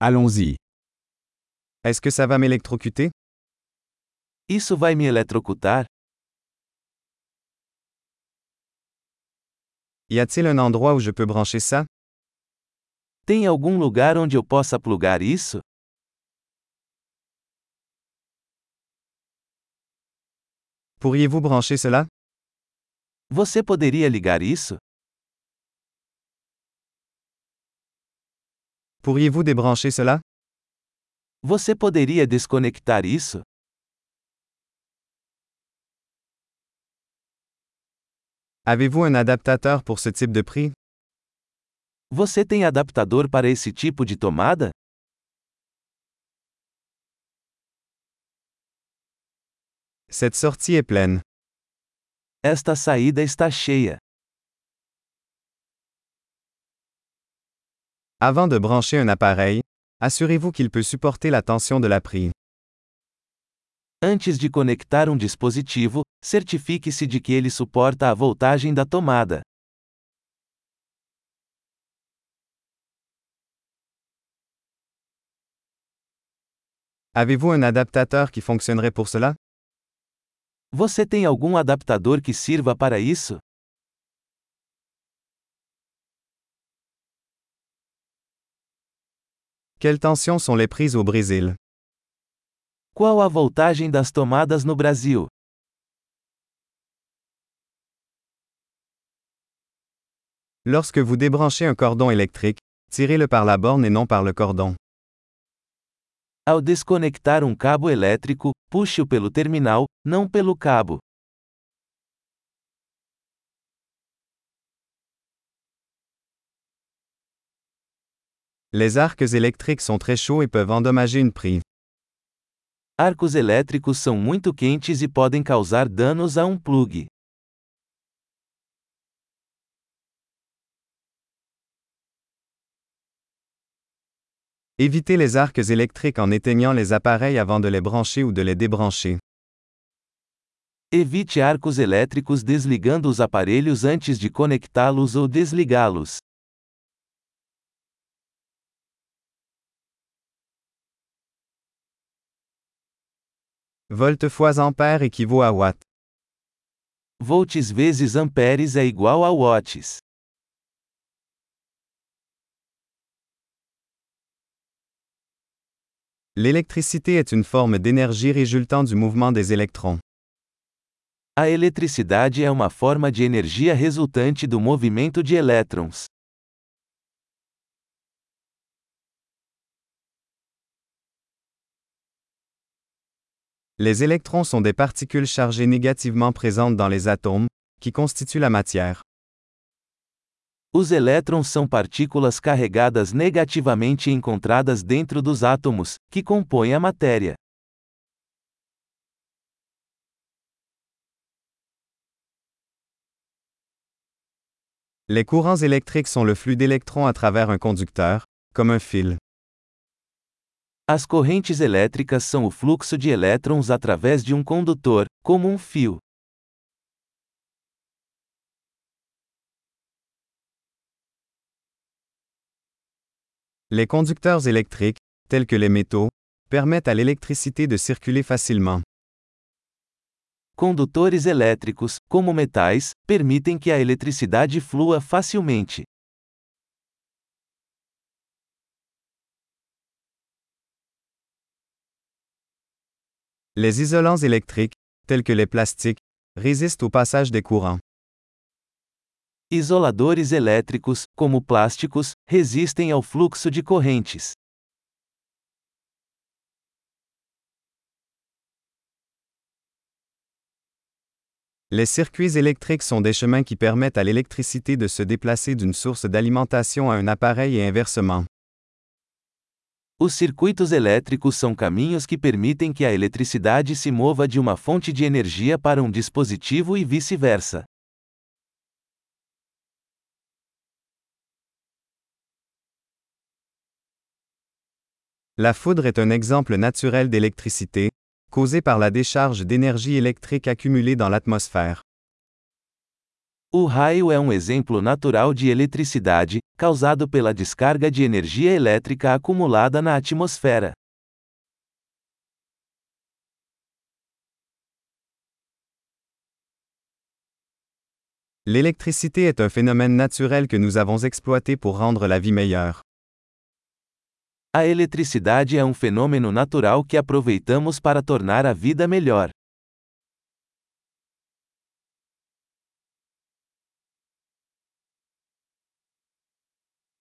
Allons-y. Est-ce que ça va m'électrocuter? Isso vai me eletrocutar? Y a-t-il un endroit où je peux brancher ça? Tem algum lugar onde eu possa plugar isso? Pourriez-vous brancher cela? Você poderia ligar isso? Pourriez-vous débrancher cela? Você poderia desconectar isso? Avez-vous un adaptateur pour ce type de prix? Você tem adaptador para esse tipo de tomada? Cette sortie est pleine. Esta saída está cheia. Avant de brancher un appareil, assurez-vous qu'il peut supporter la tension de la prise. Antes de conectar um dispositivo, certifique-se de que ele suporta a voltagem da tomada. Avez-vous un adaptateur qui fonctionnerait pour cela Você tem algum adaptador que sirva para isso? Quelles tensions sont les prises au Brésil? Qual a voltagem das tomadas no Brasil? Lorsque vous débranchez un cordon électrique, tirez-le par la borne et non par le cordon. Ao desconectar um cabo elétrico, puxe-o pelo terminal, não pelo cabo. Les arcs électriques sont très chauds et peuvent endommager une prise. Arcos elétricos são muito quentes e podem causar danos a um plug. Évitez les arcs électriques en éteignant les appareils avant de les brancher ou de les débrancher. Evite arcos elétricos desligando os aparelhos antes de conectá-los ou desligá-los. Volt fois ampère équivaut à watt. Volts vezes amperes é igual a watts. L'électricité est une forme d'énergie résultant du mouvement des électrons. A eletricidade é uma forma de energia resultante do movimento de elétrons. Les électrons sont des particules chargées négativement présentes dans les atomes, qui constituent la matière. Os elétrons são partículas carregadas negativamente encontradas dentro dos átomos, que compõem a matéria. Les courants électriques sont le flux d'électrons à travers un conducteur, comme un fil. As correntes elétricas são o fluxo de elétrons através de um condutor, como um fio. Les conducteurs électriques, tels que les métaux, permettent à l'électricité de circuler facilement. Condutores elétricos, como metais, permitem que a eletricidade flua facilmente. Les isolants électriques, tels que les plastiques, résistent au passage des courants. Isoladores elétricos, como plásticos, resistem ao fluxo de correntes. Les circuits électriques sont des chemins qui permettent à l'électricité de se déplacer d'une source d'alimentation à un appareil et inversement. Os circuitos elétricos são caminhos que permitem que a eletricidade se mova de uma fonte de energia para um dispositivo e vice-versa. La foudre est un exemple naturel d'électricité, causée par la décharge d'énergie électrique accumulée dans l'atmosphère. O raio é um exemplo natural de eletricidade, causado pela descarga de energia elétrica acumulada na atmosfera. L'électricité est un phénomène naturel que nous avons exploité pour rendre la vie meilleure. A eletricidade é um fenômeno natural que aproveitamos para tornar a vida melhor.